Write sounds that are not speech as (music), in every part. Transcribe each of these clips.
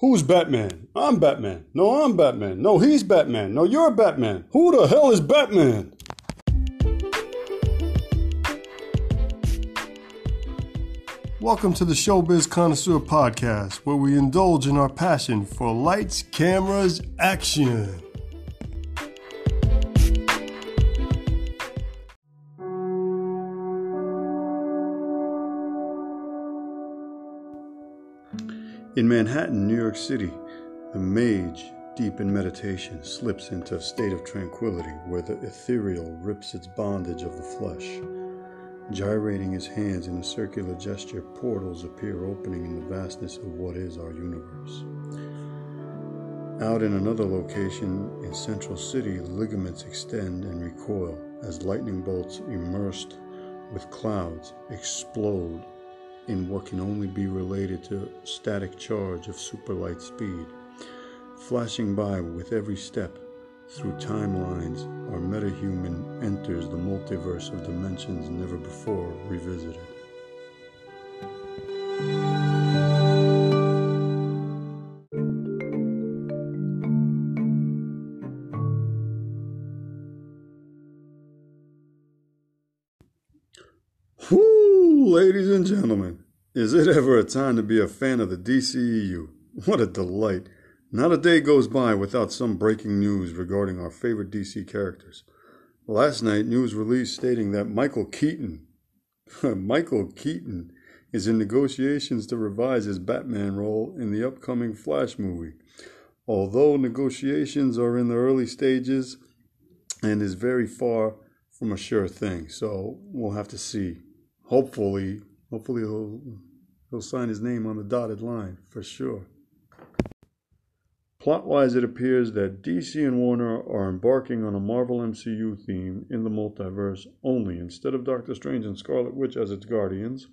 Who's Batman? I'm Batman. No, I'm Batman. No, he's Batman. No, you're Batman. Who the hell is Batman? Welcome to the Showbiz Connoisseur Podcast, where we indulge in our passion for lights, cameras, action. In Manhattan, New York City, the mage, deep in meditation, slips into a state of tranquility where the ethereal rips its bondage of the flesh. Gyrating his hands in a circular gesture, portals appear opening in the vastness of what is our universe. Out in another location in Central City, ligaments extend and recoil as lightning bolts immersed with clouds explode in what can only be related to static charge of superlight speed. Flashing by with every step through timelines, our metahuman enters the multiverse of dimensions never before revisited. Ladies and gentlemen, is it ever a time to be a fan of the DCEU? What a delight! Not a day goes by without some breaking news regarding our favorite DC characters. Last night, news released stating that Michael Keaton, (laughs) Michael Keaton, is in negotiations to revise his Batman role in the upcoming Flash movie. Although negotiations are in the early stages and is very far from a sure thing, so we'll have to see. Hopefully, hopefully he'll he'll sign his name on the dotted line for sure. Plot-wise, it appears that DC and Warner are embarking on a Marvel MCU theme in the multiverse only, instead of Doctor Strange and Scarlet Witch as its guardians.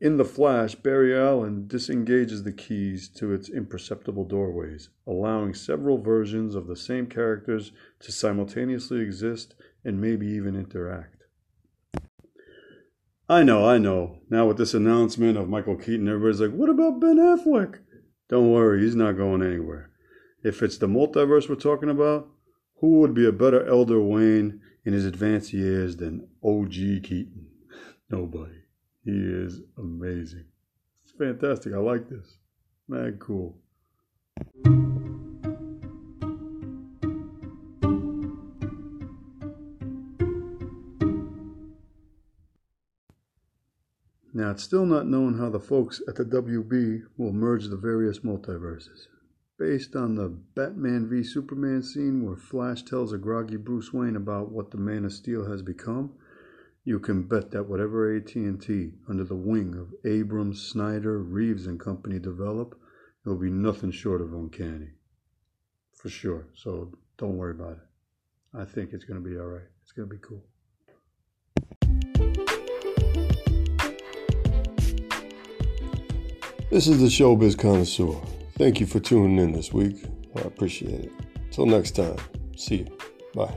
In The Flash, Barry Allen disengages the keys to its imperceptible doorways, allowing several versions of the same characters to simultaneously exist and maybe even interact. I know, I know. Now with this announcement of Michael Keaton, everybody's like, what about Ben Affleck? Don't worry, he's not going anywhere. If it's the multiverse we're talking about, who would be a better Elder Wayne in his advanced years than OG Keaton? (laughs) Nobody. He is amazing. It's fantastic. I like this. Man, cool. Now, it's still not known how the folks at the WB will merge the various multiverses. Based on the Batman v Superman scene where Flash tells a groggy Bruce Wayne about what the Man of Steel has become, you can bet that whatever AT&T under the wing of Abrams, Snyder, Reeves and company develop, it'll be nothing short of uncanny. For sure. So don't worry about it. I think it's going to be all right. It's going to be cool. This is the Showbiz Connoisseur. Thank you for tuning in this week. I appreciate it. Till next time, see you. Bye.